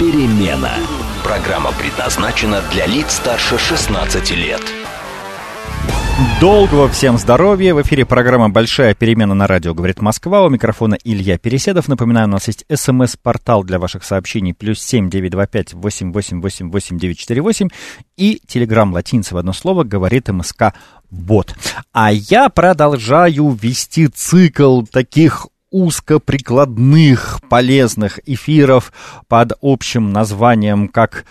перемена». Программа предназначена для лиц старше 16 лет. Долгого всем здоровья. В эфире программа «Большая перемена» на радио «Говорит Москва». У микрофона Илья Переседов. Напоминаю, у нас есть смс-портал для ваших сообщений плюс семь девять два пять восемь восемь восемь восемь девять четыре восемь и телеграмм латинцы в одно слово «Говорит МСК Бот». А я продолжаю вести цикл таких узкоприкладных полезных эфиров под общим названием как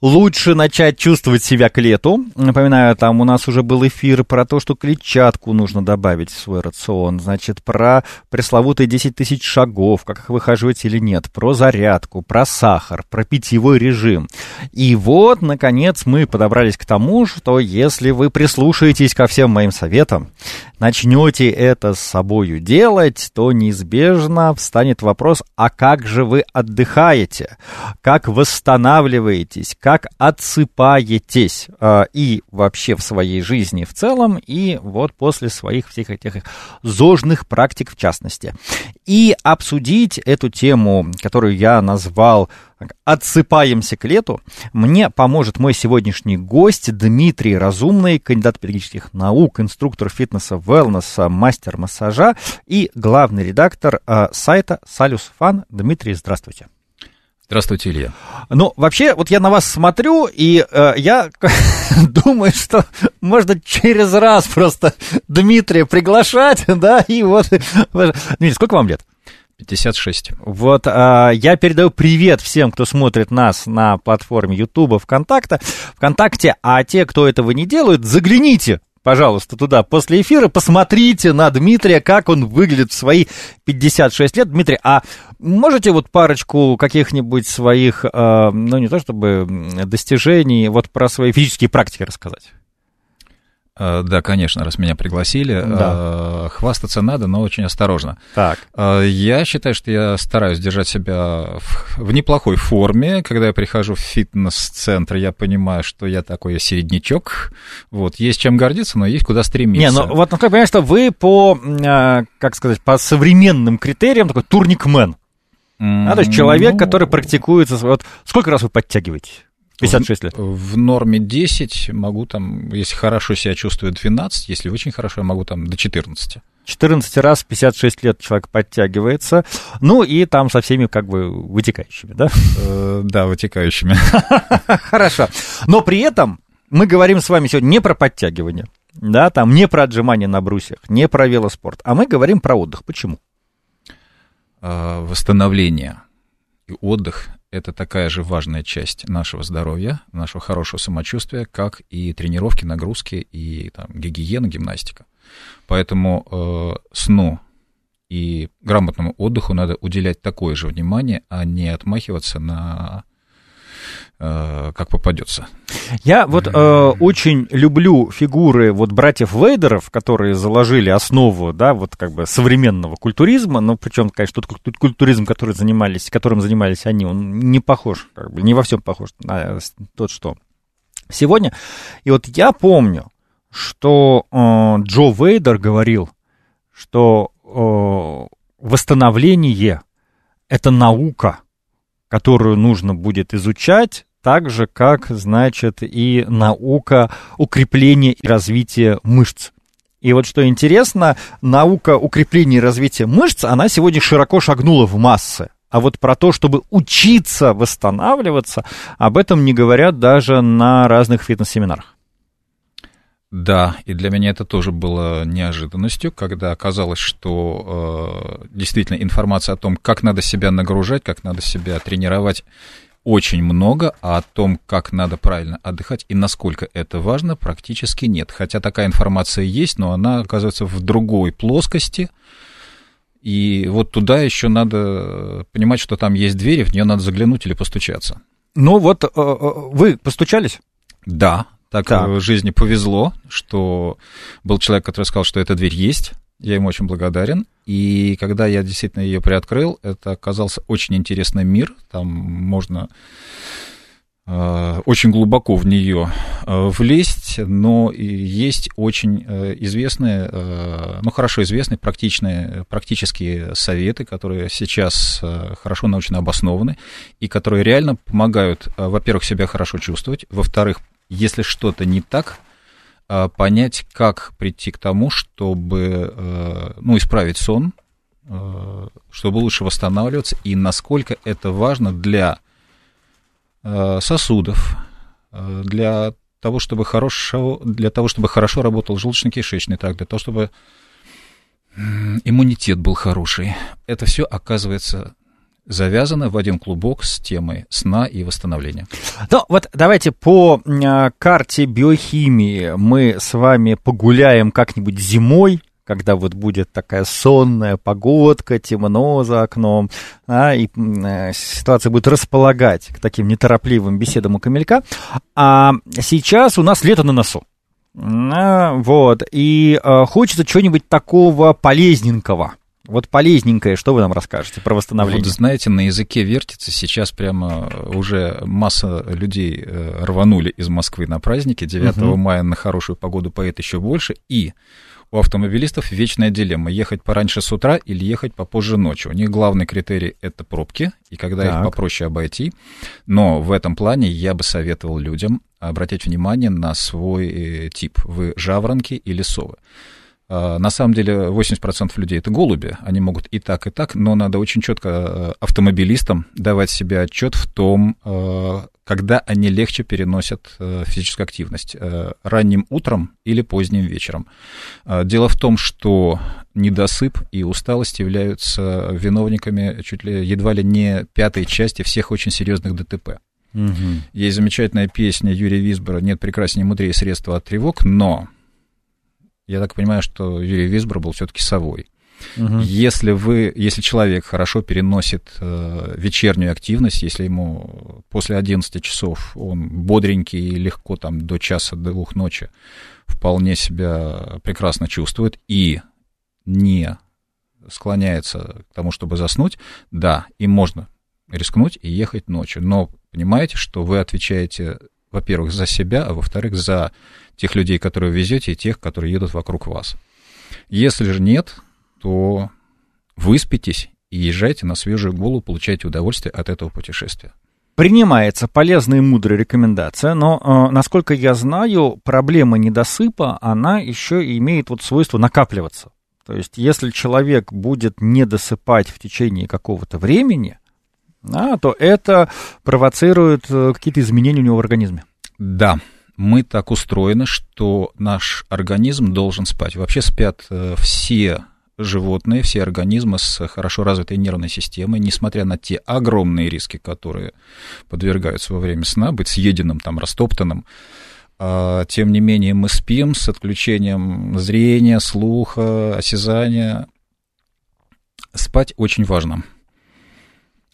лучше начать чувствовать себя к лету. Напоминаю, там у нас уже был эфир про то, что клетчатку нужно добавить в свой рацион. Значит, про пресловутые 10 тысяч шагов, как их выхаживать или нет. Про зарядку, про сахар, про питьевой режим. И вот, наконец, мы подобрались к тому, что если вы прислушаетесь ко всем моим советам, начнете это с собою делать, то неизбежно встанет вопрос, а как же вы отдыхаете? Как восстанавливаетесь? Как отсыпаетесь э, и вообще в своей жизни в целом, и вот после своих всех этих зожных практик в частности. И обсудить эту тему, которую я назвал «Отсыпаемся к лету», мне поможет мой сегодняшний гость Дмитрий Разумный, кандидат педагогических наук, инструктор фитнеса, велнеса, мастер массажа и главный редактор э, сайта «Салюс Фан». Дмитрий, здравствуйте. Здравствуйте, Илья. Ну, вообще, вот я на вас смотрю, и э, я думаю, что можно через раз просто Дмитрия приглашать, да, и вот... Дмитрий, сколько вам лет? 56. Вот а, я передаю привет всем, кто смотрит нас на платформе Ютуба, ВКонтакте, ВКонтакте, а те, кто этого не делают, загляните пожалуйста, туда после эфира, посмотрите на Дмитрия, как он выглядит в свои 56 лет. Дмитрий, а можете вот парочку каких-нибудь своих, э, ну не то чтобы достижений, вот про свои физические практики рассказать? Э, да, конечно, раз меня пригласили. Да. Э, хвастаться надо, но очень осторожно. Так. Э, я считаю, что я стараюсь держать себя в неплохой форме. Когда я прихожу в фитнес-центр, я понимаю, что я такой середнячок. Вот, есть чем гордиться, но есть куда стремиться. Не, ну вот, ну, как понимаешь, что вы по, как сказать, по современным критериям такой турникмен. А, то есть человек, ну... который практикуется... Вот сколько раз вы подтягиваете? 56 лет. В, в норме 10, могу там, если хорошо себя чувствую, 12, если очень хорошо, я могу там до 14. 14 раз 56 лет человек подтягивается, ну и там со всеми как бы вытекающими, да? Э, да, вытекающими. Хорошо. Но при этом мы говорим с вами сегодня не про подтягивание, да, там не про отжимание на брусьях, не про велоспорт, а мы говорим про отдых. Почему? Э, восстановление и отдых это такая же важная часть нашего здоровья, нашего хорошего самочувствия, как и тренировки, нагрузки и там, гигиена, гимнастика. Поэтому э, сну и грамотному отдыху надо уделять такое же внимание, а не отмахиваться на как попадется. Я вот э, очень люблю фигуры вот братьев Вейдеров, которые заложили основу, да, вот как бы современного культуризма, но причем, конечно, тот культуризм, который занимались, которым занимались они, он не похож, как бы, не во всем похож на тот, что сегодня. И вот я помню, что э, Джо Вейдер говорил, что э, восстановление это наука, которую нужно будет изучать, так же, как, значит, и наука укрепления и развития мышц. И вот что интересно, наука укрепления и развития мышц, она сегодня широко шагнула в массы. А вот про то, чтобы учиться восстанавливаться, об этом не говорят даже на разных фитнес-семинарах. Да, и для меня это тоже было неожиданностью, когда оказалось, что э, действительно информация о том, как надо себя нагружать, как надо себя тренировать, очень много, а о том, как надо правильно отдыхать и насколько это важно, практически нет. Хотя такая информация есть, но она оказывается в другой плоскости. И вот туда еще надо понимать, что там есть двери, в нее надо заглянуть или постучаться. Ну вот, вы постучались? Да, так, так в жизни повезло, что был человек, который сказал, что эта дверь есть. Я ему очень благодарен. И когда я действительно ее приоткрыл, это оказался очень интересный мир. Там можно э, очень глубоко в нее э, влезть, но есть очень э, известные, ну хорошо известные практичные, практические советы, которые сейчас хорошо научно обоснованы и которые реально помогают, во-первых, себя хорошо чувствовать, во-вторых, если что-то не так, а, понять, как прийти к тому, чтобы э, ну, исправить сон, э, чтобы лучше восстанавливаться, и насколько это важно для э, сосудов, для того, чтобы хорошо, для того, чтобы хорошо работал желудочно-кишечный тракт, для того, чтобы иммунитет был хороший. Это все оказывается завязано в один клубок с темой сна и восстановления. Ну, вот давайте по э, карте биохимии мы с вами погуляем как-нибудь зимой, когда вот будет такая сонная погодка, темно за окном, а, и э, ситуация будет располагать к таким неторопливым беседам у камелька. А сейчас у нас лето на носу. А, вот, и а, хочется чего-нибудь такого полезненького. Вот полезненькое, что вы нам расскажете про восстановление? Вот знаете, на языке вертится сейчас прямо уже масса людей э, рванули из Москвы на праздники. 9 угу. мая на хорошую погоду поедет еще больше. И у автомобилистов вечная дилемма, ехать пораньше с утра или ехать попозже ночью. У них главный критерий — это пробки, и когда так. их попроще обойти. Но в этом плане я бы советовал людям обратить внимание на свой э, тип. Вы жаворонки или совы. А, на самом деле 80% людей это голуби, они могут и так, и так, но надо очень четко э, автомобилистам давать себе отчет в том, э, когда они легче переносят э, физическую активность, ранним утром или поздним вечером. А, дело в том, что недосып и усталость являются виновниками чуть ли едва ли не пятой части всех очень серьезных ДТП. Угу. Есть замечательная песня Юрия Висбора «Нет прекраснее мудрее средства от тревог», но я так понимаю, что Юрий Висбор был все-таки совой. Угу. Если вы, если человек хорошо переносит э, вечернюю активность, если ему после 11 часов он бодренький и легко там до часа, до двух ночи вполне себя прекрасно чувствует и не склоняется к тому, чтобы заснуть, да, им можно рискнуть и ехать ночью. Но понимаете, что вы отвечаете, во-первых, за себя, а во-вторых, за тех людей, которые везете, и тех, которые едут вокруг вас. Если же нет, то выспитесь и езжайте на свежую голову, получайте удовольствие от этого путешествия. Принимается полезная и мудрая рекомендация, но, э, насколько я знаю, проблема недосыпа, она еще имеет вот свойство накапливаться. То есть, если человек будет недосыпать в течение какого-то времени, да, то это провоцирует э, какие-то изменения у него в организме. Да, мы так устроены, что наш организм должен спать. Вообще спят э, все животные, все организмы с хорошо развитой нервной системой, несмотря на те огромные риски, которые подвергаются во время сна, быть съеденным, там, растоптанным. А, тем не менее, мы спим с отключением зрения, слуха, осязания. Спать очень важно.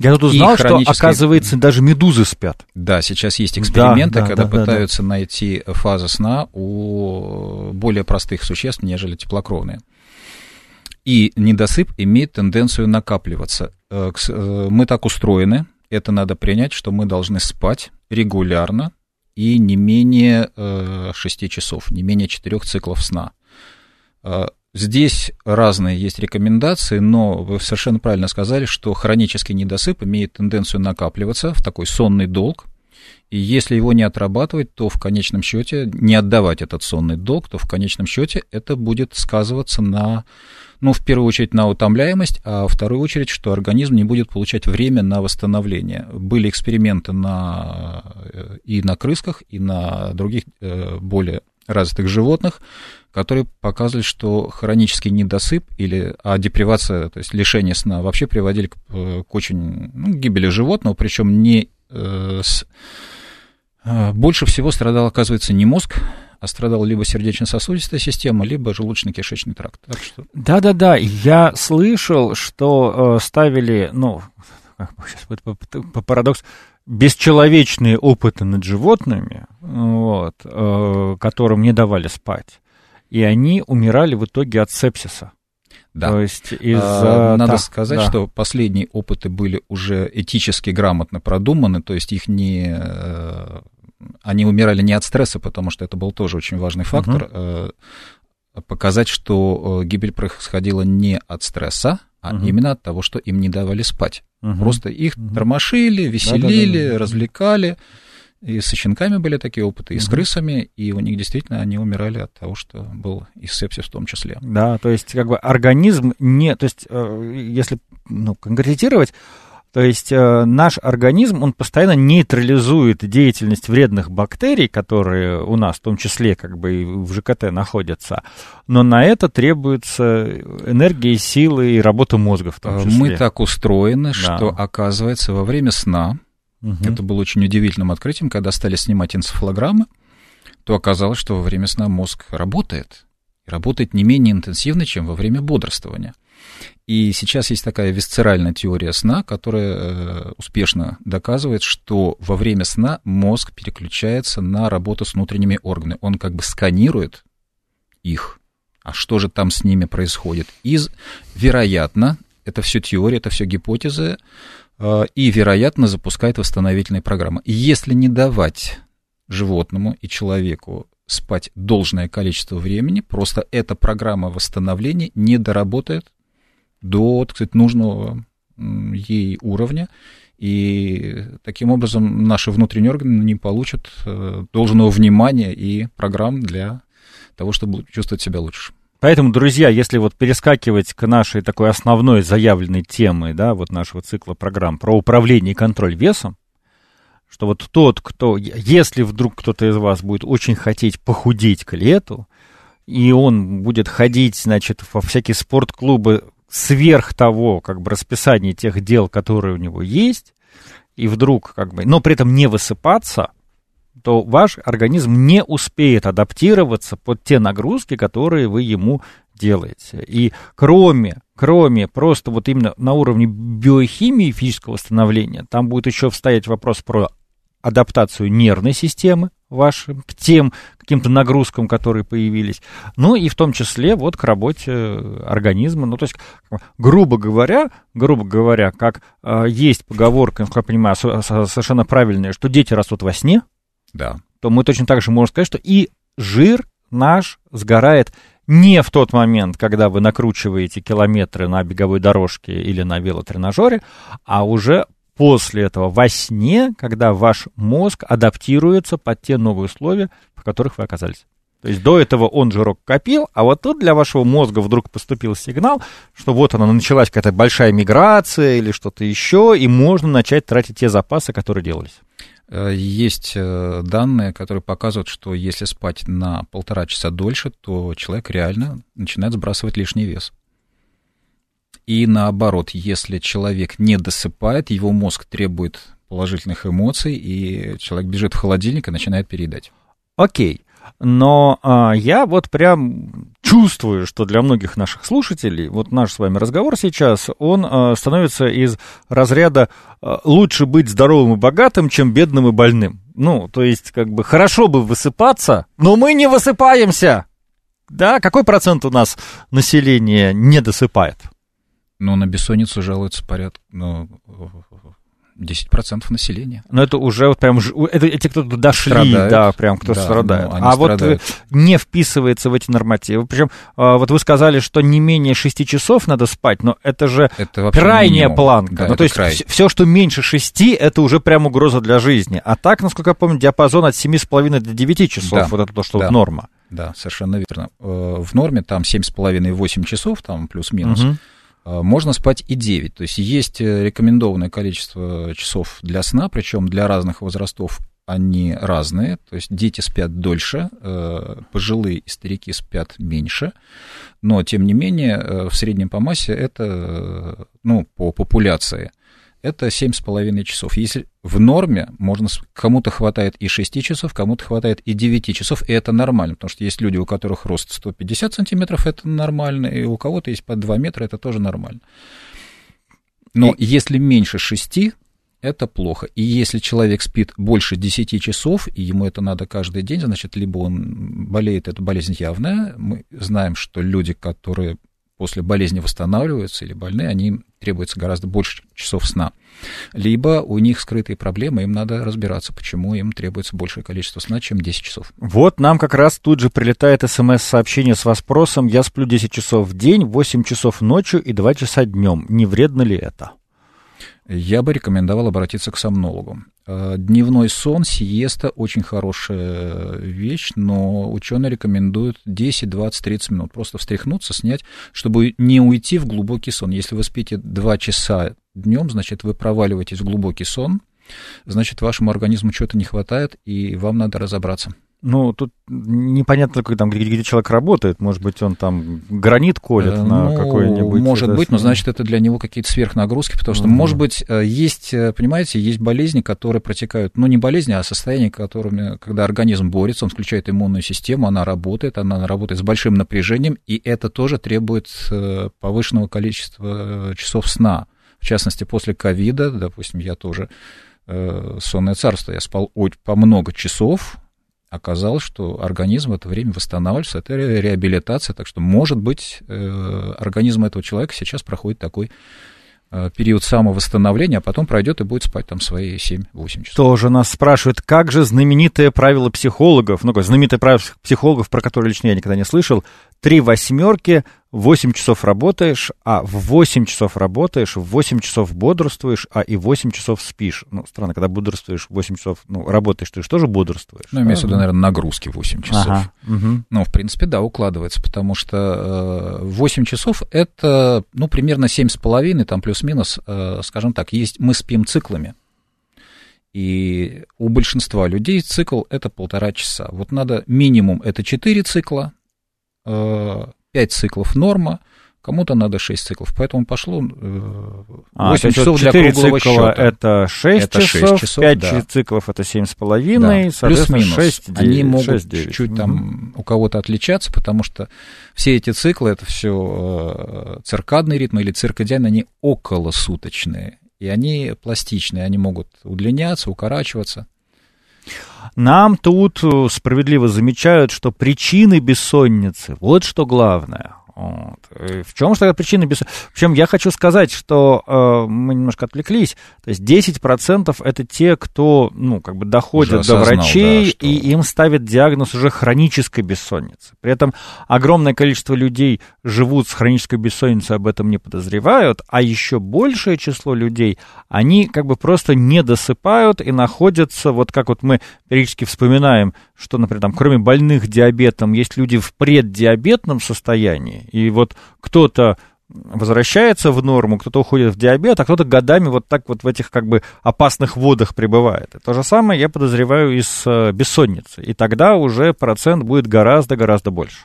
Я тут узнал, что, оказывается, даже медузы спят. Да, сейчас есть эксперименты, да, когда да, пытаются да. найти фазы сна у более простых существ, нежели теплокровные. И недосып имеет тенденцию накапливаться. Э, э, мы так устроены, это надо принять, что мы должны спать регулярно и не менее 6 э, часов, не менее 4 циклов сна. Здесь разные есть рекомендации, но вы совершенно правильно сказали, что хронический недосып имеет тенденцию накапливаться в такой сонный долг, и если его не отрабатывать, то в конечном счете, не отдавать этот сонный долг, то в конечном счете это будет сказываться на, ну, в первую очередь на утомляемость, а в вторую очередь, что организм не будет получать время на восстановление. Были эксперименты на, э, и на крысках, и на других э, более развитых животных, которые показывали, что хронический недосып или а депривация, то есть лишение сна, вообще приводили к, э, к очень ну, гибели животного, причем не э, с, э, больше всего страдал, оказывается, не мозг, а страдал либо сердечно-сосудистая система, либо желудочно-кишечный тракт. Так что... Да-да-да, я слышал, что э, ставили, ну, сейчас будет по, по, парадокс, бесчеловечные опыты над животными, вот, э, которым не давали спать, и они умирали в итоге от сепсиса. Да. То есть из-за... А, Надо да, сказать, да. что последние опыты были уже этически грамотно продуманы, то есть их не... э, Они умирали не от стресса, потому что это был тоже очень важный фактор. э, Показать, что э, гибель происходила не от стресса, а Мгм. именно от того, что им не давали спать. Мгм. Просто их Мгм. тормошили, веселили, Да-да-да-да. развлекали. И с щенками были такие опыты, и с крысами, и у них действительно они умирали от того, что был и сепсис в том числе. Да, то есть как бы организм не, то есть э, если ну, конкретизировать, то есть э, наш организм, он постоянно нейтрализует деятельность вредных бактерий, которые у нас в том числе как бы и в ЖКТ находятся, но на это требуется энергия, силы и работа мозга в том числе. Э, Мы так устроены, Да. что, оказывается, во время сна, Мгм. это было очень удивительным открытием, когда стали снимать энцефалограммы, то оказалось, что во время сна мозг работает. И работает не менее интенсивно, чем во время бодрствования. И сейчас есть такая висцеральная теория сна, которая э, успешно доказывает, что во время сна мозг переключается на работу с внутренними органами. Он как бы сканирует их. А что же там с ними происходит? И, вероятно, это все теория, это все гипотезы, э, и, вероятно, запускает восстановительные программы. Если не давать животному и человеку спать должное количество времени, просто эта программа восстановления не доработает до, так сказать, нужного ей уровня, и таким образом наши внутренние органы не получат э, должного внимания и программ для того, чтобы чувствовать себя лучше. Поэтому, друзья, если вот перескакивать к нашей такой основной заявленной теме, да, вот нашего цикла программ про управление и контроль весом, что вот тот, кто, если вдруг кто-то из вас будет очень хотеть похудеть к лету, и он будет ходить, значит, во всякие спортклубы сверх того, как бы, расписания тех дел, которые у него есть, и вдруг, как бы, но при этом не высыпаться, то ваш организм не успеет адаптироваться под те нагрузки, которые вы ему делаете. И кроме, кроме просто вот именно на уровне биохимии физического восстановления, там будет еще стоять вопрос про адаптацию нервной системы вашим, к тем каким-то нагрузкам, которые появились, ну и в том числе вот к работе организма. Ну, то есть, грубо говоря, грубо говоря, как э, есть поговорка, насколько я понимаю, со- со- совершенно правильная, что дети растут во сне, Да. то мы точно так же можем сказать, что и жир наш сгорает не в тот момент, когда вы накручиваете километры на беговой дорожке или на велотренажере, а уже после этого во сне, когда ваш мозг адаптируется под те новые условия, в которых вы оказались. То есть до этого он жирок копил, а вот тут для вашего мозга вдруг поступил сигнал, что вот она началась какая-то большая миграция или что-то еще, и можно начать тратить те запасы, которые делались. Э, Есть э, данные, которые показывают, что если спать на полтора часа дольше, то человек реально начинает сбрасывать лишний вес. И наоборот, если человек не досыпает, его мозг требует положительных эмоций, и человек бежит в холодильник и начинает переедать. Окей. Но а, я вот прям чувствую, что для многих наших слушателей, вот наш с вами разговор сейчас, он а, становится из разряда а, лучше быть здоровым и богатым, чем бедным и больным. Ну, то есть, как бы, хорошо бы высыпаться, но мы не высыпаемся. Да, какой процент у нас населения не досыпает? Но на бессонницу жалуются порядка, ну, 10% населения. Но это уже вот прям, это, эти, кто дошли, Страдают. да, прям кто Да, страдает. ну, а вот страдают. э, не вписывается в эти нормативы. Причем, а, вот вы сказали, что не менее 6 часов надо спать, но это же Это крайняя минимум. планка. Да, ну, то есть край. все, что меньше 6, это уже прям угроза для жизни. А так, насколько я помню, диапазон от 7,5 до 9 часов, Да, вот это то, что да. норма. Да, совершенно верно. Э, В норме там 7,5-8 часов, там плюс-минус. Мгм. Э, Можно спать и 9. То есть есть э, рекомендованное количество часов для сна, причем для разных возрастов они разные. То есть дети спят дольше, э, пожилые и старики спят меньше. Но, тем не менее, в среднем по массе это, ну, по популяции, это 7,5 часов. Если в норме, можно, кому-то хватает и 6 часов, кому-то хватает и 9 часов, и это нормально, потому что есть люди, у которых рост 150 сантиметров, это нормально, и у кого-то есть по 2 метра, это тоже нормально. Но если меньше 6, это плохо. И если человек спит больше 10 часов, и ему это надо каждый день, значит, либо он болеет, это болезнь явная. Мы знаем, что люди, которые после болезни восстанавливаются или больны, они требуется гораздо больше часов сна. Либо у них скрытые проблемы, им надо разбираться, почему им требуется большее количество сна, чем 10 часов. Вот нам как раз тут же прилетает смс-сообщение с вопросом «Я сплю 10 часов в день, 8 часов ночью и 2 часа днем. Не вредно ли это?» Я бы рекомендовал обратиться к сомнологу. Э, дневной сон, сиеста очень хорошая вещь, но ученые рекомендуют 10, 20, 30 минут. Просто встряхнуться, снять, чтобы не уйти в глубокий сон. Если вы спите 2 часа днем, значит, вы проваливаетесь в глубокий сон, значит, вашему организму чего-то не хватает, и вам надо разобраться. Ну, тут непонятно, как там, где, где человек работает. Может быть, он там гранит колет э, на ну, какой-нибудь... Может быть, но значит, это для него какие-то сверхнагрузки, потому что, угу. может быть, э, есть, э, понимаете, есть болезни, которые протекают, ну, не болезни, а состояния, которыми, когда организм борется, он включает иммунную систему, она работает, она работает с большим напряжением, и это тоже требует повышенного количества часов сна. В частности, после ковида, допустим, я тоже сонное царство, я спал по много часов, оказалось, что организм в это время восстанавливается, это реабилитация, так что, может быть, э, организм этого человека сейчас проходит такой э, период самовосстановления, а потом пройдет и будет спать там свои 7-8 часов. Тоже нас спрашивают, как же знаменитое правило психологов, ну, знаменитое правило психологов, про которое лично я никогда не слышал, три восьмерки, 8 часов работаешь, а в 8 часов работаешь, в 8 часов бодрствуешь, а и 8 часов спишь. Ну, странно, когда бодрствуешь 8 часов, ну, работаешь, ты же тоже бодрствуешь. Ну, имеется в виду, наверное, нагрузки 8 часов. Ага. Угу. Ну, в принципе, да, укладывается, потому что э, 8 часов — это, ну, примерно 7,5, там плюс-минус, э, скажем так, есть, мы спим циклами. И у большинства людей цикл это полтора часа. Вот надо минимум это 4 цикла, э, 5 циклов норма, кому-то надо 6 циклов. Поэтому пошло 8 а, часов для круглого цикла счета. это 6 это часов, 6 часов 5 да. циклов это 7,5, да. плюс-минус. 6, 9, Они могут 6, чуть-чуть там у кого-то отличаться, потому что все эти циклы, это все э, циркадные ритмы или циркадианы, они околосуточные. И они пластичные, они могут удлиняться, укорачиваться. Нам тут э, справедливо замечают, что причины бессонницы, вот что главное. Вот. В чем же тогда причина бессонницы? Причем я хочу сказать, что э, мы немножко отвлеклись. То есть 10% это те, кто ну, как бы доходят до врачей, да, что... и им ставят диагноз уже хронической бессонницы. При этом огромное количество людей живут с хронической бессонницей, об этом не подозревают, а еще большее число людей, они как бы просто не досыпают и находятся, вот как вот мы периодически вспоминаем, что, например, там, кроме больных диабетом, есть люди в преддиабетном состоянии, и вот кто-то возвращается в норму, кто-то уходит в диабет, а кто-то годами вот так вот в этих как бы опасных водах пребывает. И то же самое я подозреваю и с э, бессонницей. И тогда уже процент будет гораздо-гораздо больше.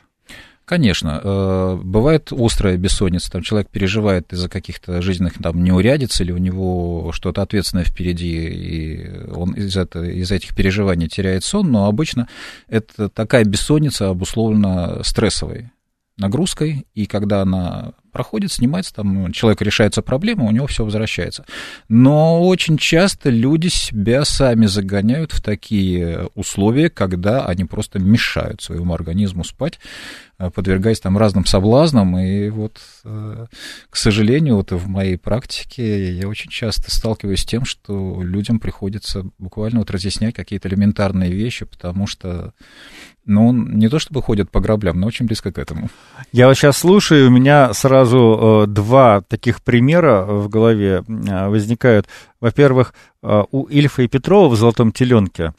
Конечно, э, бывает острая бессонница, там человек переживает из-за каких-то жизненных там неурядиц, или у него что-то ответственное впереди, и он из, это, из этих переживаний теряет сон, но обычно это такая бессонница обусловлена стрессовой нагрузкой, и когда она проходит, снимается, там человек решается проблема, у него все возвращается. Но очень часто люди себя сами загоняют в такие условия, когда они просто мешают своему организму спать, э, подвергаясь там разным соблазнам. И вот, э, к сожалению, вот в моей практике я очень часто сталкиваюсь с тем, что людям приходится буквально вот разъяснять какие-то элементарные вещи, потому что ну, не то чтобы ходит по граблям, но очень близко к этому. Я вот сейчас слушаю, у меня сразу э, два таких примера в голове э, возникают. Во-первых, э, у Ильфа и Петрова в «Золотом теленке»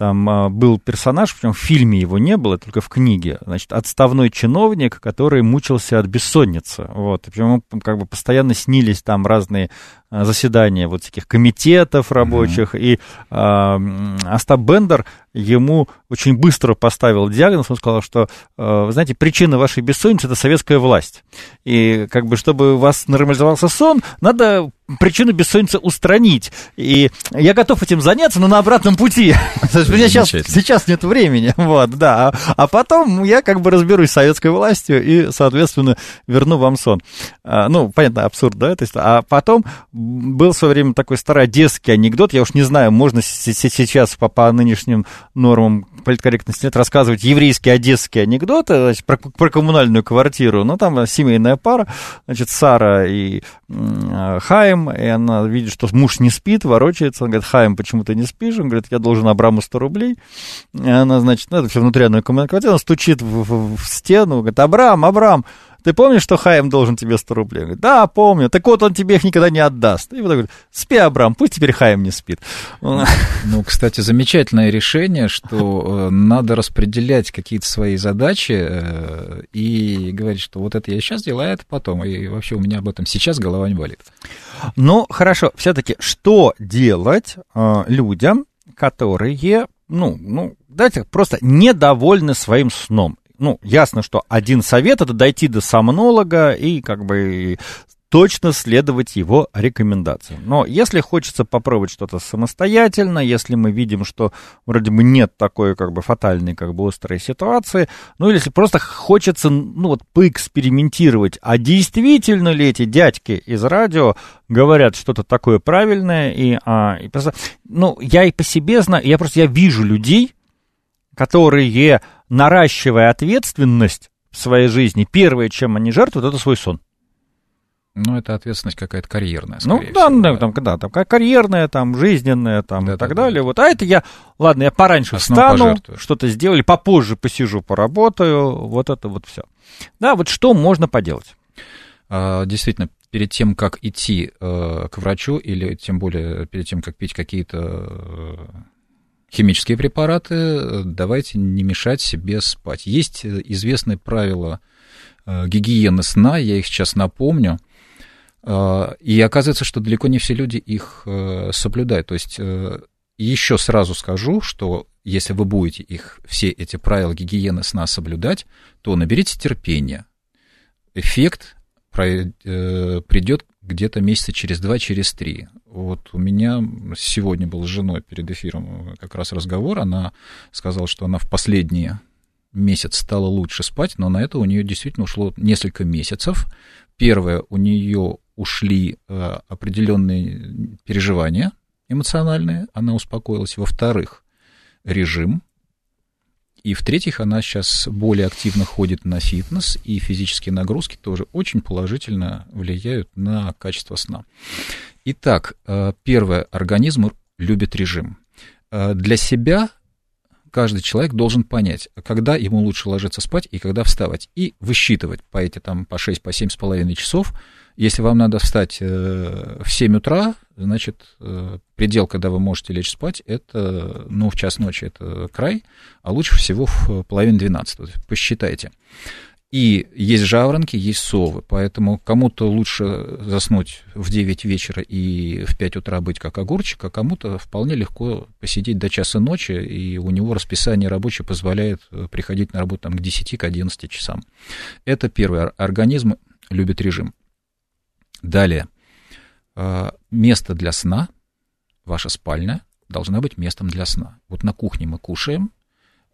там а, был персонаж, причем в фильме его не было, только в книге, значит, отставной чиновник, который мучился от бессонницы, вот, причем ему как бы постоянно снились там разные а, заседания вот таких комитетов рабочих, mm-hmm. и а, Остап Бендер ему очень быстро поставил диагноз, он сказал, что, а, вы знаете, причина вашей бессонницы – это советская власть, и как бы, чтобы у вас нормализовался сон, надо причину бессонницы устранить. И я готов этим заняться, но на обратном пути. У меня сейчас, сейчас нет времени. Вот, да. А потом я как бы разберусь с советской властью и, соответственно, верну вам сон. А, ну, понятно, абсурд, да? То есть, а потом был в свое время такой старый одесский анекдот. Я уж не знаю, можно сейчас по, по нынешним нормам политкорректности нет, рассказывать еврейские одесские анекдоты значит, про, про коммунальную квартиру. Ну, там семейная пара, значит, Сара и э, Хайм, и она видит, что муж не спит, ворочается. Он говорит, Хайм, почему ты не спишь? Он говорит, я должен Абраму 100 рублей. И она, значит, ну, это все внутренняя коммунальная квартира, она стучит в, в, в стену, говорит, Абрам, Абрам, ты помнишь, что Хайм должен тебе 100 рублей? Он говорит, да, помню. Так вот, он тебе их никогда не отдаст. И вот говорит, спи, Абрам, пусть теперь Хайм не спит. Ну, кстати, замечательное решение, что э, надо распределять какие-то свои задачи э, и говорить, что вот это я сейчас делаю, а это потом. И вообще у меня об этом сейчас голова не болит. Ну, хорошо. Все-таки, что делать э, людям, которые, ну, ну, давайте просто недовольны своим сном ну, ясно, что один совет это дойти до сомнолога и как бы точно следовать его рекомендациям. Но если хочется попробовать что-то самостоятельно, если мы видим, что вроде бы нет такой как бы фатальной, как бы острой ситуации, ну или если просто хочется, ну вот, поэкспериментировать, а действительно ли эти дядьки из радио говорят что-то такое правильное, и, а, и просто, ну, я и по себе знаю, я просто, я вижу людей, которые, наращивая ответственность в своей жизни, первое, чем они жертвуют, это свой сон. Ну, это ответственность какая-то карьерная. Ну, да, всего, да, там, да, там, карьерная, там, жизненная, там, да, и так да, далее. Да. Вот, а это я, ладно, я пораньше Основу встану, что-то сделали, попозже посижу, поработаю, вот это вот все. Да, вот что можно поделать? А, действительно, перед тем, как идти э, к врачу, или тем более перед тем, как пить какие-то э, химические препараты, э, давайте не мешать себе спать. Есть э, известные правила э, гигиены сна, я их сейчас напомню. И оказывается, что далеко не все люди их соблюдают. То есть еще сразу скажу, что если вы будете их, все эти правила гигиены сна соблюдать, то наберите терпения. Эффект придет где-то месяца через два, через три. Вот у меня сегодня был с женой перед эфиром как раз разговор. Она сказала, что она в последний месяц стала лучше спать, но на это у нее действительно ушло несколько месяцев. Первое, у нее ушли э, определенные переживания эмоциональные, она успокоилась. Во-вторых, режим. И в-третьих, она сейчас более активно ходит на фитнес, и физические нагрузки тоже очень положительно влияют на качество сна. Итак, э, первое, организм любит режим. Э, для себя каждый человек должен понять, когда ему лучше ложиться спать и когда вставать. И высчитывать по эти там по 6, по 7 с половиной часов. Если вам надо встать э, в 7 утра, значит, предел, когда вы можете лечь спать, это, ну, в час ночи это край, а лучше всего в половине 12. Посчитайте. И есть жаворонки, есть совы, поэтому кому-то лучше заснуть в 9 вечера и в 5 утра быть как огурчик, а кому-то вполне легко посидеть до часа ночи, и у него расписание рабочее позволяет э, приходить на работу там, к 10, к 11 часам. Это первый Организм любит режим. Далее. Э, место для сна, ваша спальня, должна быть местом для сна. Вот на кухне мы кушаем,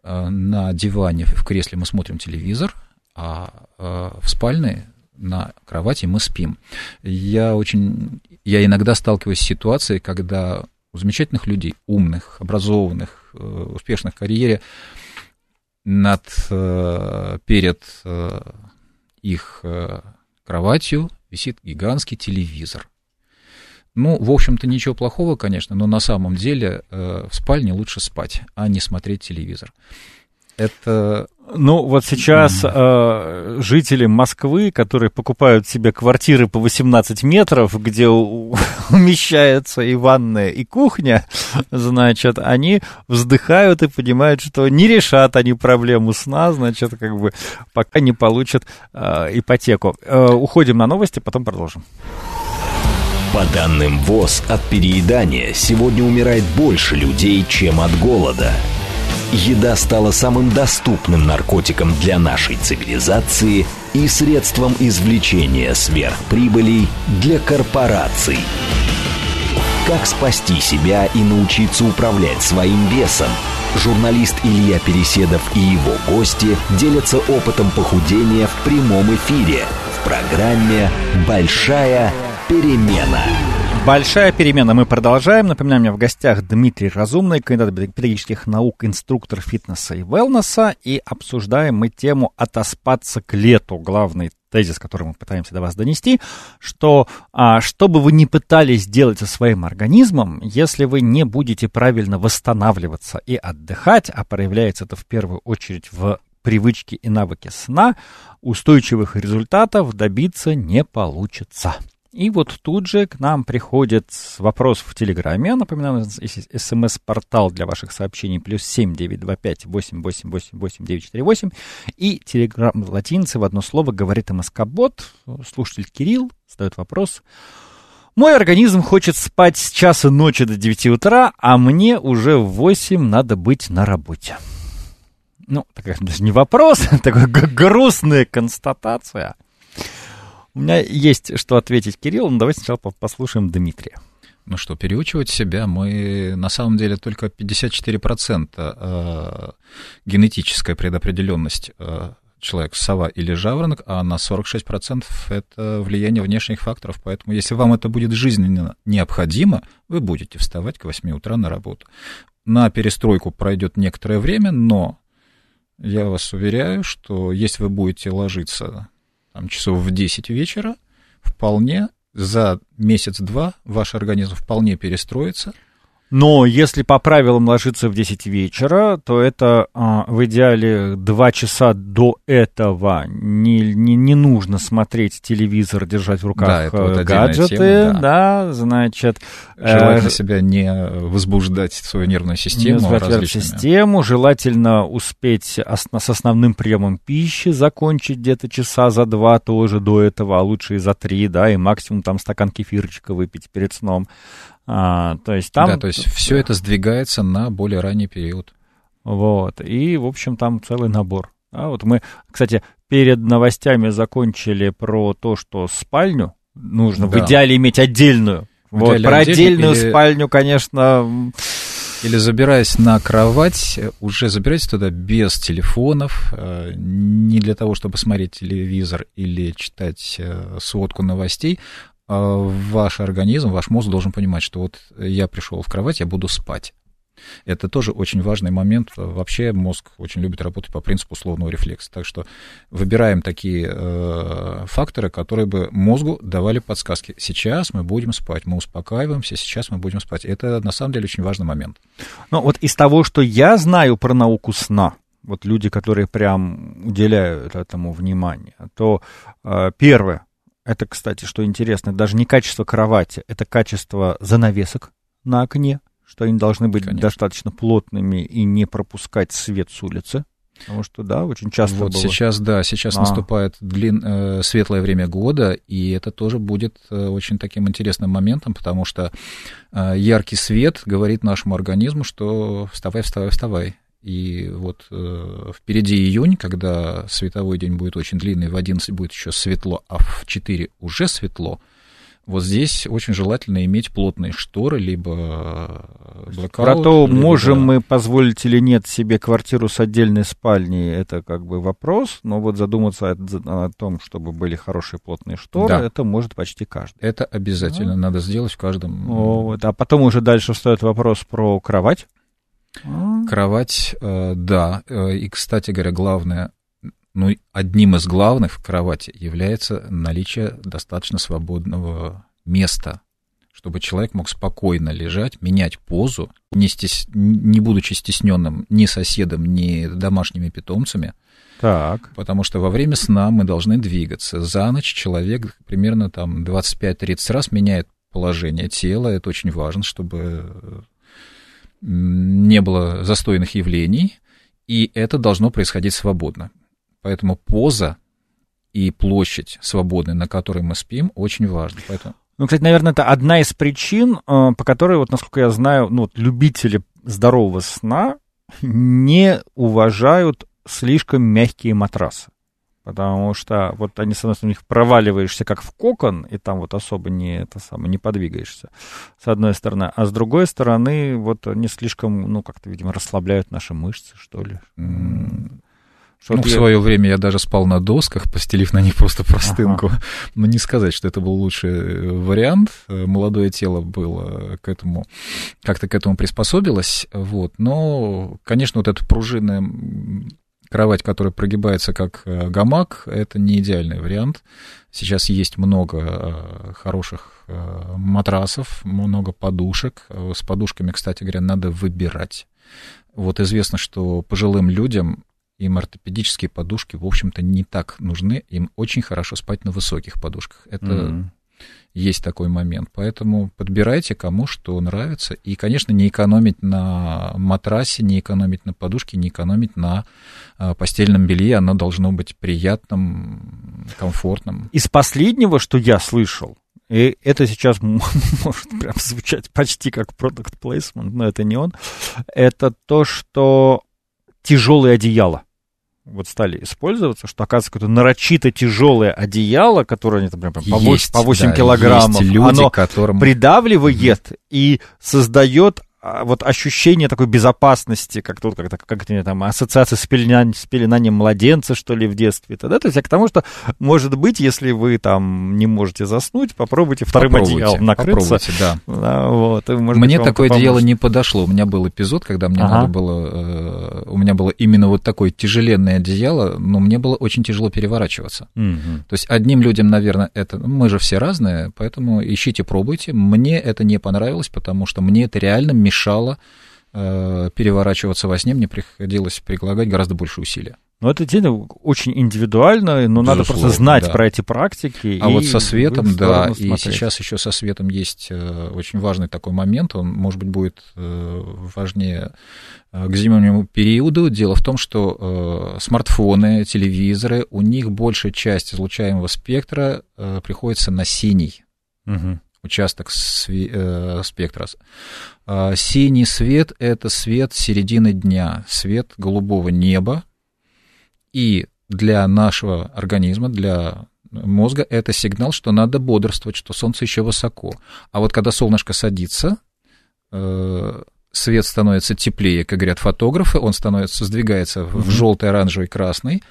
э, на диване, в кресле мы смотрим телевизор – а, а в спальне на кровати мы спим. Я очень, я иногда сталкиваюсь с ситуацией, когда у замечательных людей, умных, образованных, э, успешных в карьере, над, э, перед э, их кроватью висит гигантский телевизор. Ну, в общем-то, ничего плохого, конечно, но на самом деле в спальне лучше спать, а не смотреть телевизор. Это ну, вот сейчас э, жители Москвы, которые покупают себе квартиры по 18 метров, где у, умещается и ванная, и кухня, значит, они вздыхают и понимают, что не решат они проблему сна, значит, как бы пока не получат э, ипотеку. Э, уходим на новости, потом продолжим. По данным ВОЗ, от переедания сегодня умирает больше людей, чем от голода – еда стала самым доступным наркотиком для нашей цивилизации и средством извлечения сверхприбылей для корпораций. Как спасти себя и научиться управлять своим весом? Журналист Илья Переседов и его гости делятся опытом похудения в прямом эфире в программе «Большая перемена». Большая перемена. Мы продолжаем. Напоминаю, у меня в гостях Дмитрий Разумный, кандидат педагогических наук, инструктор фитнеса и велнеса. И обсуждаем мы тему «Отоспаться к лету». Главный тезис, который мы пытаемся до вас донести, что а, что бы вы ни пытались сделать со своим организмом, если вы не будете правильно восстанавливаться и отдыхать, а проявляется это в первую очередь в привычке и навыке сна, устойчивых результатов добиться не получится. И вот тут же к нам приходит вопрос в Телеграме. Напоминаю, смс-портал для ваших сообщений плюс семь девять два пять восемь восемь восемь восемь девять четыре восемь. И Телеграм латинцы в одно слово говорит МСК-бот. Слушатель Кирилл задает вопрос. Мой организм хочет спать с часа ночи до 9 утра, а мне уже в 8 надо быть на работе. Ну, такая даже не вопрос, такая грустная констатация – у меня есть что ответить Кириллу, но давайте сначала послушаем Дмитрия. Ну что, переучивать себя мы на самом деле только 54% э, генетическая предопределенность э, человек, сова или жаворонок, а на 46% это влияние внешних факторов. Поэтому если вам это будет жизненно необходимо, вы будете вставать к 8 утра на работу. На перестройку пройдет некоторое время, но я вас уверяю, что если вы будете ложиться там, часов в 10 вечера, вполне за месяц-два ваш организм вполне перестроится – но если по правилам ложиться в 10 вечера, то это а, в идеале 2 часа до этого не, не, не нужно смотреть телевизор, держать в руках да, это вот гаджеты, тема, да. да, значит... Желательно э, себя не возбуждать свою нервную систему. Не нервную систему, желательно успеть ос- с основным приемом пищи закончить где-то часа за два тоже до этого, а лучше и за три, да, и максимум там стакан кефирчика выпить перед сном. А, то есть там... Да, то есть все это сдвигается на более ранний период. Вот, и, в общем, там целый набор. А вот мы, кстати, перед новостями закончили про то, что спальню нужно да. в идеале иметь отдельную. В вот, про отдельную или... спальню, конечно... Или забираясь на кровать, уже забирайтесь туда без телефонов, э, не для того, чтобы смотреть телевизор или читать э, сводку новостей, ваш организм, ваш мозг должен понимать, что вот я пришел в кровать, я буду спать. Это тоже очень важный момент. Вообще мозг очень любит работать по принципу условного рефлекса. Так что выбираем такие э, факторы, которые бы мозгу давали подсказки. Сейчас мы будем спать, мы успокаиваемся, сейчас мы будем спать. Это на самом деле очень важный момент. Ну вот из того, что я знаю про науку сна, вот люди, которые прям уделяют этому внимание, то э, первое, это, кстати, что интересно, даже не качество кровати, это качество занавесок на окне, что они должны быть Конечно. достаточно плотными и не пропускать свет с улицы. Потому что, да, очень часто Вот было. сейчас, да, сейчас а. наступает длин, э, светлое время года, и это тоже будет э, очень таким интересным моментом, потому что э, яркий свет говорит нашему организму, что вставай, вставай, вставай. И вот э, впереди июнь, когда световой день будет очень длинный, в 11 будет еще светло, а в 4 уже светло, вот здесь очень желательно иметь плотные шторы, либо blackout. Про то, либо, можем мы позволить или нет себе квартиру с отдельной спальней, это как бы вопрос, но вот задуматься о, о том, чтобы были хорошие плотные шторы, да. это может почти каждый. Это обязательно да. надо сделать в каждом. Вот. А потом уже дальше встает вопрос про кровать. Кровать, э, да. Э, и, кстати говоря, главное, ну, одним из главных в кровати является наличие достаточно свободного места, чтобы человек мог спокойно лежать, менять позу, не, стес... не будучи стесненным ни соседом, ни домашними питомцами. Так. Потому что во время сна мы должны двигаться. За ночь человек примерно там 25-30 раз меняет положение тела. Это очень важно, чтобы не было застойных явлений, и это должно происходить свободно. Поэтому поза и площадь свободной, на которой мы спим, очень важно. Поэтому... Ну, кстати, наверное, это одна из причин, э, по которой, вот, насколько я знаю, ну, вот, любители здорового сна не уважают слишком мягкие матрасы. Потому что вот они, с одной стороны, проваливаешься как в кокон, и там вот особо не, это самое, не подвигаешься, с одной стороны. А с другой стороны, вот они слишком, ну, как-то, видимо, расслабляют наши мышцы, что ли. Что ну, в свое время я даже спал на досках, постелив на них просто простынку. Ага. Но не сказать, что это был лучший э, вариант. Э, молодое тело было к этому, как-то к этому приспособилось. Вот. Но, конечно, вот эта пружинная кровать, которая прогибается как э, гамак, это не идеальный вариант. Сейчас есть много хороших матрасов, много подушек. С подушками, кстати говоря, надо выбирать. Вот известно, что пожилым людям им ортопедические подушки, в общем-то, не так нужны. Им очень хорошо спать на высоких подушках. Это mm-hmm. Есть такой момент. Поэтому подбирайте, кому что нравится. И, конечно, не экономить на матрасе, не экономить на подушке, не экономить на а, постельном белье. Оно должно быть приятным, комфортным. Из последнего, что я слышал, и это сейчас может прям звучать почти как product placement, но это не он. Это то, что тяжелое одеяло вот стали использоваться, что оказывается какое-то нарочито тяжелое одеяло, которое они там прям, по 8, по 8 да, килограммов, люди, оно которым... придавливает mm-hmm. и создает вот ощущение такой безопасности, как тут, как, как это там, ассоциация с, пеленанием, с пеленанием младенца, что ли, в детстве. Тогда, то есть, а к тому, что, может быть, если вы там не можете заснуть, попробуйте вторым попробуйте, одеялом накрыться. Попробуйте, да. да вот, и, может мне быть, такое одеяло не подошло. У меня был эпизод, когда мне ага. надо было, э, у меня было именно вот такое тяжеленное одеяло, но мне было очень тяжело переворачиваться. Угу. То есть, одним людям, наверное, это, мы же все разные, поэтому ищите, пробуйте. Мне это не понравилось, потому что мне это реально мешало э, переворачиваться во сне, мне приходилось прилагать гораздо больше усилия. Ну, это действительно очень индивидуально, но Безусловно, надо просто знать да. про эти практики. А вот со светом, да, и сейчас еще со светом есть э, очень важный такой момент, он, может быть, будет э, важнее к зимнему периоду. Дело в том, что смартфоны, телевизоры, у них большая часть излучаемого спектра приходится на синий. Угу участок э, спектра. А, синий свет — это свет середины дня, свет голубого неба, и для нашего организма, для мозга это сигнал, что надо бодрствовать, что солнце еще высоко. А вот когда солнышко садится, э, свет становится теплее, как говорят фотографы, он становится, сдвигается в желтый, оранжевый, красный,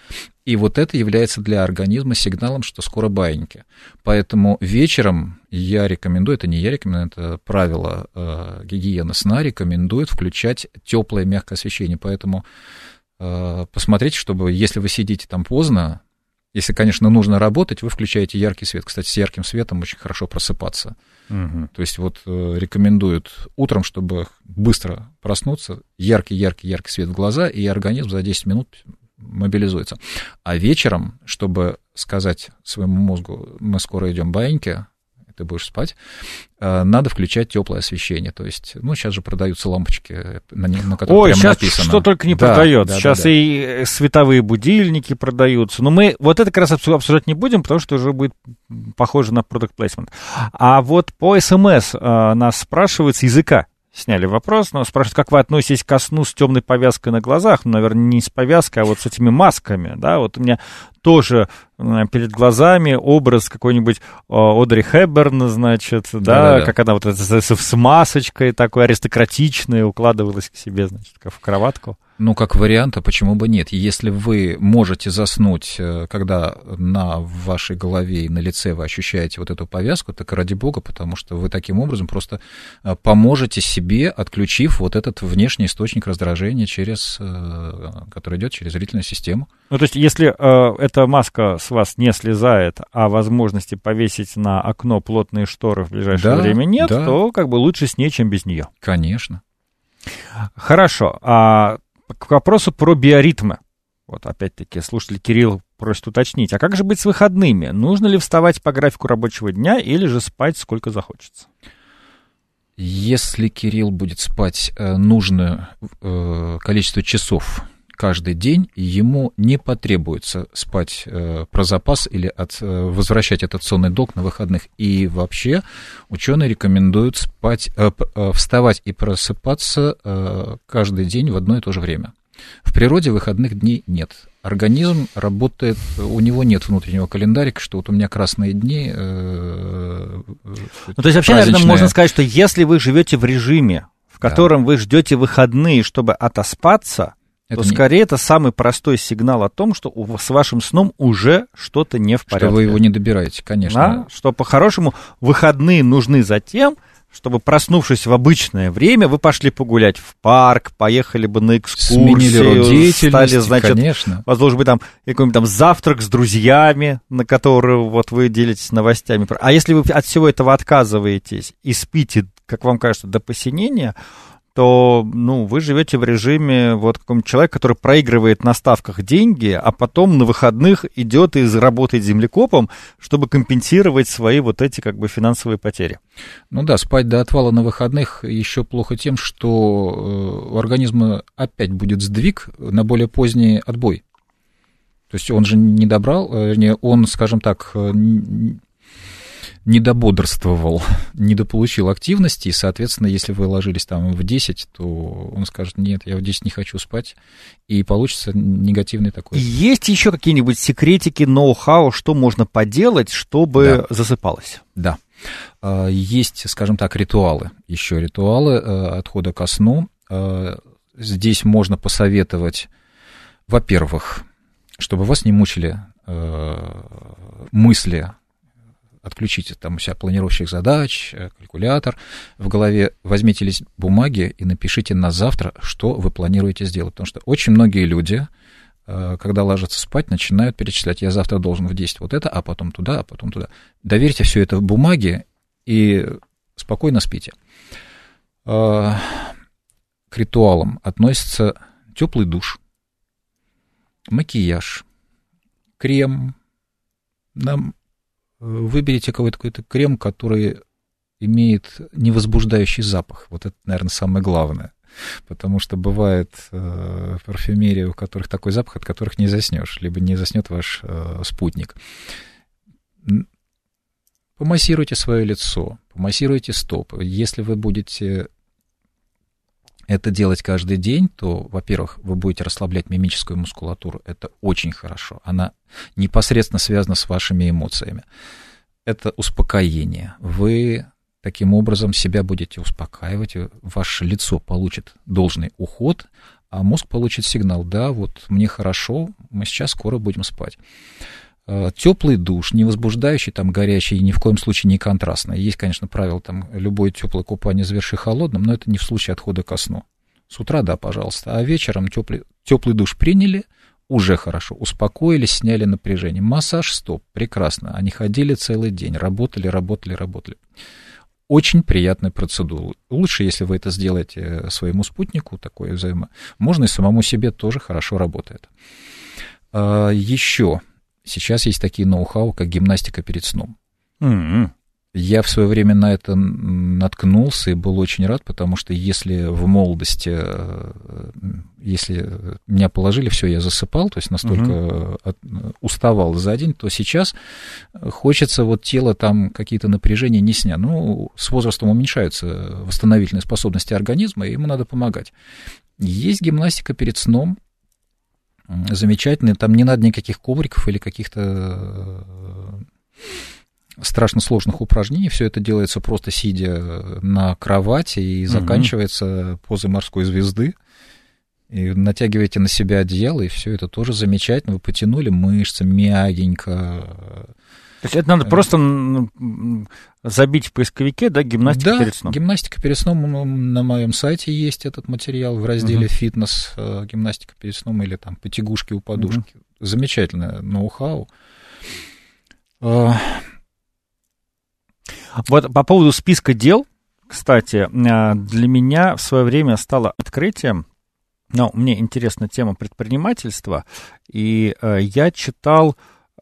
и вот это является для организма сигналом, что скоро баиньки. Поэтому вечером я рекомендую, это не я рекомендую, это правило э, гигиены сна, рекомендует включать теплое мягкое освещение. Поэтому э, посмотрите, чтобы, если вы сидите там поздно, если, конечно, нужно работать, вы включаете яркий свет. Кстати, с ярким светом очень хорошо просыпаться. Угу. То есть вот э, рекомендуют утром, чтобы быстро проснуться, яркий-яркий-яркий свет в глаза, и организм за 10 минут мобилизуется. А вечером, чтобы сказать своему мозгу, мы скоро идем баиньки, ты будешь спать, э, надо включать теплое освещение. То есть, ну, сейчас же продаются лампочки, на, на которых Ой, сейчас написано. что только не да, продается. Да, сейчас да, да. и э, световые будильники продаются. Но мы вот это как раз обсуждать не будем, потому что уже будет похоже на product placement. А вот по СМС э, нас спрашивают с языка сняли вопрос, но спрашивают, как вы относитесь ко сну с темной повязкой на глазах? Ну, наверное, не с повязкой, а вот с этими масками, да, вот у меня тоже перед глазами образ какой-нибудь Одри Хэбберн, значит, да, да, да, как она вот с масочкой такой аристократичной укладывалась к себе, значит, в кроватку. Ну, как вариант, а почему бы нет? Если вы можете заснуть, э, когда на вашей голове и на лице вы ощущаете вот эту повязку, так ради бога, потому что вы таким образом просто э, поможете себе, отключив вот этот внешний источник раздражения, через, э, который идет через зрительную систему. Ну, то есть, если э, эта маска с вас не слезает, а возможности повесить на окно плотные шторы в ближайшее да, время нет, да. то как бы лучше с ней, чем без нее. Конечно. Хорошо. А к вопросу про биоритмы. Вот опять-таки слушатель Кирилл просит уточнить, а как же быть с выходными? Нужно ли вставать по графику рабочего дня или же спать сколько захочется? Если Кирилл будет спать э, нужное э, количество часов каждый день, ему не потребуется спать э, про запас или от, э, возвращать этот сонный док на выходных. И вообще ученые рекомендуют спать, э, э, вставать и просыпаться э, каждый день в одно и то же время. В природе выходных дней нет. Организм работает, у него нет внутреннего календарика, что вот у меня красные дни. Э, ну, то есть вообще, наверное, можно сказать, что если вы живете в режиме, в котором да. вы ждете выходные, чтобы отоспаться, это то не... скорее это самый простой сигнал о том, что у, с вашим сном уже что-то не в порядке. Что вы его не добираете, конечно. Да? Что по-хорошему выходные нужны за тем, чтобы, проснувшись в обычное время, вы пошли погулять в парк, поехали бы на экскурсию, стали, значит, конечно. вас быть там какой-нибудь там завтрак с друзьями, на который вот вы делитесь новостями. А если вы от всего этого отказываетесь и спите, как вам кажется, до посинения, то ну, вы живете в режиме вот какого-нибудь человека, который проигрывает на ставках деньги, а потом на выходных идет и работает землекопом, чтобы компенсировать свои вот эти как бы финансовые потери. Ну да, спать до отвала на выходных еще плохо тем, что э, у организма опять будет сдвиг на более поздний отбой. То есть он же не добрал, э, вернее, он, скажем так, э, недободрствовал, недополучил активности, и, соответственно, если вы ложились там в 10, то он скажет, нет, я в 10 не хочу спать, и получится негативный такой. Есть еще какие-нибудь секретики, ноу-хау, что можно поделать, чтобы да. засыпалось? Да. А, есть, скажем так, ритуалы, еще ритуалы э, отхода ко сну. А, здесь можно посоветовать, во-первых, чтобы вас не мучили э, мысли отключите там у себя планировщик задач, э, калькулятор в голове, возьмите лист бумаги и напишите на завтра, что вы планируете сделать. Потому что очень многие люди, э, когда ложатся спать, начинают перечислять, я завтра должен в 10 вот это, а потом туда, а потом туда. Доверьте все это бумаге и спокойно спите. Э, к ритуалам относится теплый душ, макияж, крем, нам выберите какой-то какой крем, который имеет невозбуждающий запах. Вот это, наверное, самое главное. Потому что бывает э, парфюмерии, у которых такой запах, от которых не заснешь, либо не заснет ваш э, спутник. Помассируйте свое лицо, помассируйте стопы. Если вы будете это делать каждый день, то, во-первых, вы будете расслаблять мимическую мускулатуру. Это очень хорошо. Она непосредственно связана с вашими эмоциями. Это успокоение. Вы таким образом себя будете успокаивать, ваше лицо получит должный уход, а мозг получит сигнал, да, вот мне хорошо, мы сейчас скоро будем спать. Э, теплый душ, не возбуждающий, там, горячий, ни в коем случае не контрастный. Есть, конечно, правило, там, любое теплое купание заверши холодным, но это не в случае отхода ко сну. С утра, да, пожалуйста, а вечером теплый, теплый душ приняли, уже хорошо, успокоились, сняли напряжение. Массаж стоп, прекрасно. Они ходили целый день, работали, работали, работали. Очень приятная процедура. Лучше, если вы это сделаете своему спутнику, такое взаимо. Можно и самому себе тоже хорошо работает. А, еще Сейчас есть такие ноу-хау, как гимнастика перед сном. Mm-hmm. Я в свое время на это наткнулся и был очень рад, потому что если в молодости, э, если меня положили, все, я засыпал, то есть настолько uh-huh. уставал за день, то сейчас хочется вот тело там какие-то напряжения не снять. Ну, с возрастом уменьшаются восстановительные способности организма, и ему надо помогать. Есть гимнастика перед сном, замечательные. Там не надо никаких ковриков или каких-то э, страшно сложных упражнений. Все это делается просто сидя на кровати и заканчивается угу. позой морской звезды. И натягиваете на себя одеяло, и все это тоже замечательно. Вы потянули мышцы мягенько, то есть это надо просто забить в поисковике, да, гимнастика да, перед сном? гимнастика перед сном на моем сайте есть этот материал в разделе uh-huh. фитнес, э, гимнастика перед сном или там потягушки у подушки. Uh-huh. Замечательное ноу-хау. А, вот по поводу списка дел, кстати, э, для меня в свое время стало открытием, но мне интересна тема предпринимательства, и э, я читал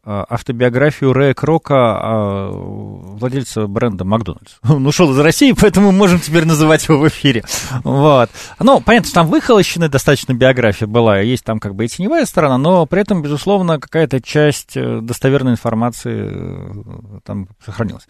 автобиографию Рэя Крока, а, владельца бренда Макдональдс. Он ушел из России, поэтому можем теперь называть его в эфире. Вот. Ну, понятно, что там выхолощенная достаточно биография была, есть там как бы и теневая сторона, но при этом, безусловно, какая-то часть э, достоверной информации э, там сохранилась.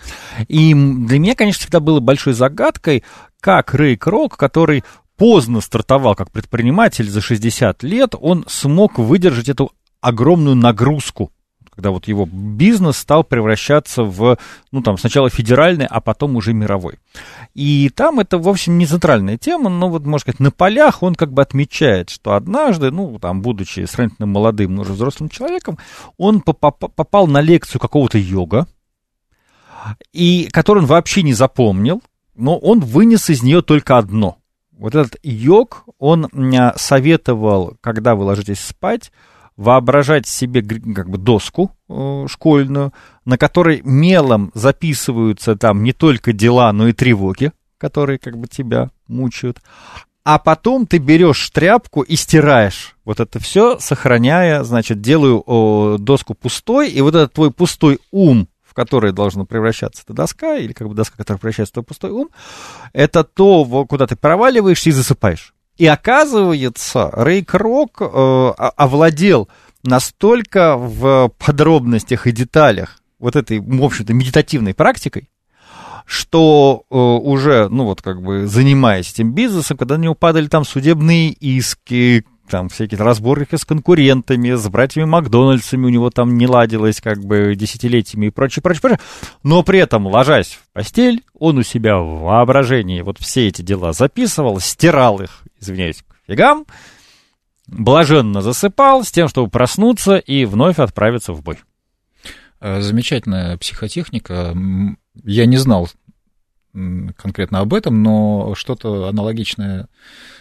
И для меня, конечно, всегда было большой загадкой, как Рэй Крок, который поздно стартовал как предприниматель за 60 лет, он смог выдержать эту огромную нагрузку когда вот его бизнес стал превращаться в, ну, там, сначала федеральный, а потом уже мировой. И там это, в общем, не центральная тема, но вот, можно сказать, на полях он как бы отмечает, что однажды, ну, там, будучи сравнительно молодым, но уже взрослым человеком, он попал на лекцию какого-то йога, и который он вообще не запомнил, но он вынес из нее только одно. Вот этот йог, он советовал, когда вы ложитесь спать, воображать себе как бы доску э, школьную, на которой мелом записываются там не только дела, но и тревоги, которые как бы тебя мучают. А потом ты берешь тряпку и стираешь вот это все, сохраняя, значит, делаю о, доску пустой, и вот этот твой пустой ум, в который должна превращаться эта доска, или как бы доска, которая превращается в твой пустой ум, это то, куда ты проваливаешься и засыпаешь. И оказывается, Рэй Крок э, овладел настолько в подробностях и деталях вот этой, в общем-то, медитативной практикой, что э, уже, ну вот как бы занимаясь этим бизнесом, когда на него падали там судебные иски, там всякие разборки с конкурентами, с братьями Макдональдсами у него там не ладилось как бы десятилетиями и прочее, прочее, прочее. Но при этом, ложась в постель, он у себя в воображении вот все эти дела записывал, стирал их, извиняюсь, к фигам, блаженно засыпал с тем, чтобы проснуться и вновь отправиться в бой. Э, замечательная психотехника. Я не знал конкретно об этом, но что-то аналогичное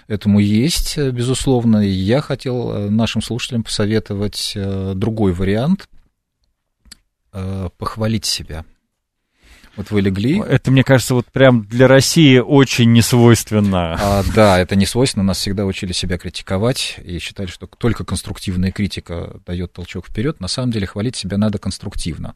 этому есть, безусловно. И я хотел э, нашим слушателям посоветовать э, другой вариант похвалить себя. Вот вы легли. Это, мне кажется, вот прям для России очень несвойственно. А, да, это не свойственно. Нас всегда учили себя критиковать и считали, что только конструктивная критика дает толчок вперед. На самом деле хвалить себя надо конструктивно.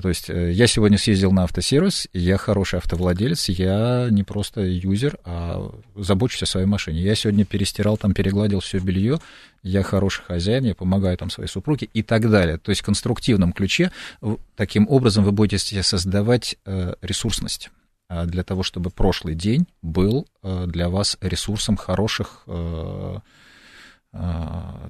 То есть э, я сегодня съездил на автосервис, я хороший автовладелец, я не просто юзер, а забочусь о своей машине. Я сегодня перестирал, там перегладил все белье, я хороший хозяин, я помогаю там своей супруге и так далее. То есть в конструктивном ключе таким образом вы будете создавать э, ресурсность а, для того, чтобы прошлый день был э, для вас ресурсом хороших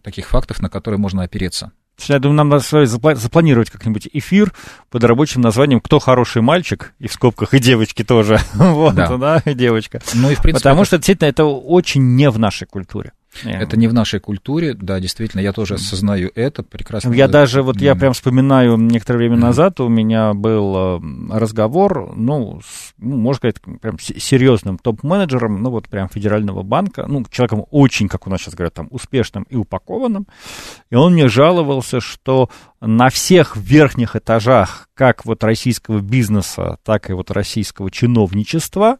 таких фактов, на которые можно опереться. Я думаю, нам надо запланировать как-нибудь эфир под рабочим названием «Кто хороший мальчик?» и в скобках и девочки тоже. вот, да. да, и девочка. Ну и в принципе... Потому что, действительно, это очень не в нашей культуре. Это не в нашей культуре, да, действительно, я тоже осознаю это. Прекрасно. Я даже, вот я прям вспоминаю, некоторое время назад у меня был э, разговор, ну, с, ну можно сказать, прям серьезным топ-менеджером, ну, вот прям федерального банка, ну, человеком очень, как у нас сейчас говорят, там, успешным и упакованным, и он мне жаловался, что на всех верхних этажах, как вот российского бизнеса, так и вот российского чиновничества,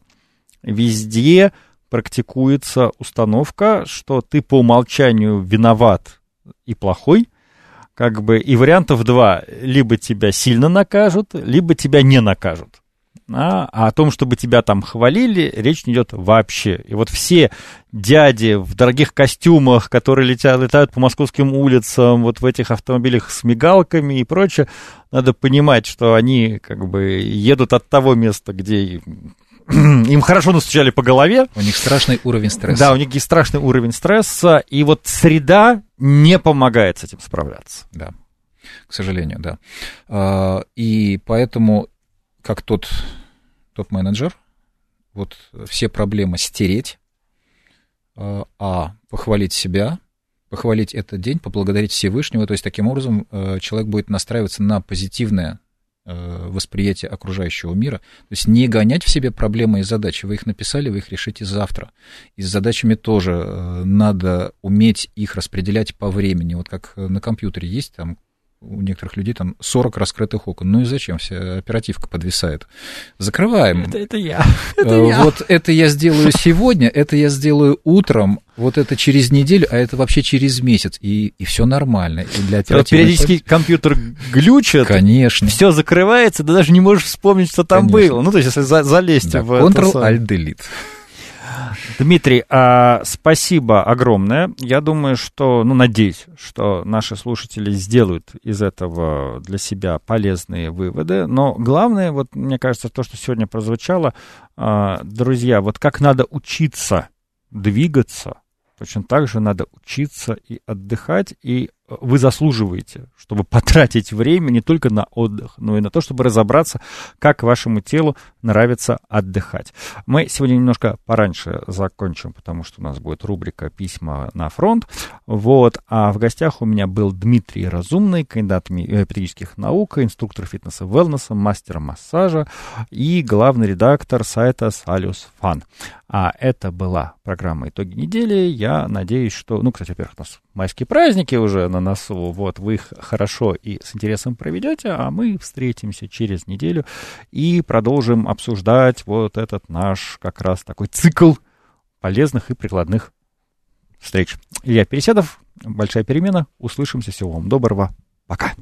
везде практикуется установка, что ты по умолчанию виноват и плохой, как бы, и вариантов два. Либо тебя сильно накажут, либо тебя не накажут. А, а о том, чтобы тебя там хвалили, речь не идет вообще. И вот все дяди в дорогих костюмах, которые летят, летают по московским улицам, вот в этих автомобилях с мигалками и прочее, надо понимать, что они как бы едут от того места, где им хорошо настучали по голове. У них страшный уровень стресса. Да, у них есть страшный уровень стресса, и вот среда не помогает с этим справляться. Да, к сожалению, да. А, и поэтому, как тот топ-менеджер, вот все проблемы стереть, а, а похвалить себя, похвалить этот день, поблагодарить Всевышнего, то есть таким образом э, человек будет настраиваться на позитивное восприятие окружающего мира. То есть не гонять в себе проблемы и задачи. Вы их написали, вы их решите завтра. И с задачами тоже э, надо уметь их распределять по времени. Вот как на компьютере есть там у некоторых людей там 40 раскрытых окон. Ну и зачем? Вся оперативка подвисает. Закрываем. Это, это я. Это э, я. Вот это я сделаю сегодня, это я сделаю утром, вот это через неделю, а это вообще через месяц. И, и все нормально. И для Периодически компьютер глючит. Конечно. Все закрывается, ты даже не можешь вспомнить, что там Конечно. было. Ну, то есть, если залезть да, в... Ctrl-Alt-Delete. Дмитрий, а, спасибо огромное. Я думаю, что, ну, надеюсь, что наши слушатели сделают из этого для себя полезные выводы. Но главное, вот мне кажется, то, что сегодня прозвучало, а, друзья, вот как надо учиться двигаться, точно так же надо учиться и отдыхать, и вы заслуживаете, чтобы потратить время не только на отдых, но и на то, чтобы разобраться, как вашему телу нравится отдыхать. Мы сегодня немножко пораньше закончим, потому что у нас будет рубрика «Письма на фронт». Вот. А в гостях у меня был Дмитрий Разумный, кандидат э, педагогических наук, инструктор фитнеса велнеса, мастер массажа и главный редактор сайта Салюс Фан. А это была программа «Итоги недели». Я надеюсь, что... Ну, кстати, во-первых, нас майские праздники уже на носу. Вот, вы их хорошо и с интересом проведете, а мы встретимся через неделю и продолжим обсуждать вот этот наш как раз такой цикл полезных и прикладных встреч. Илья Переседов, «Большая перемена». Услышимся. Всего вам доброго. Пока.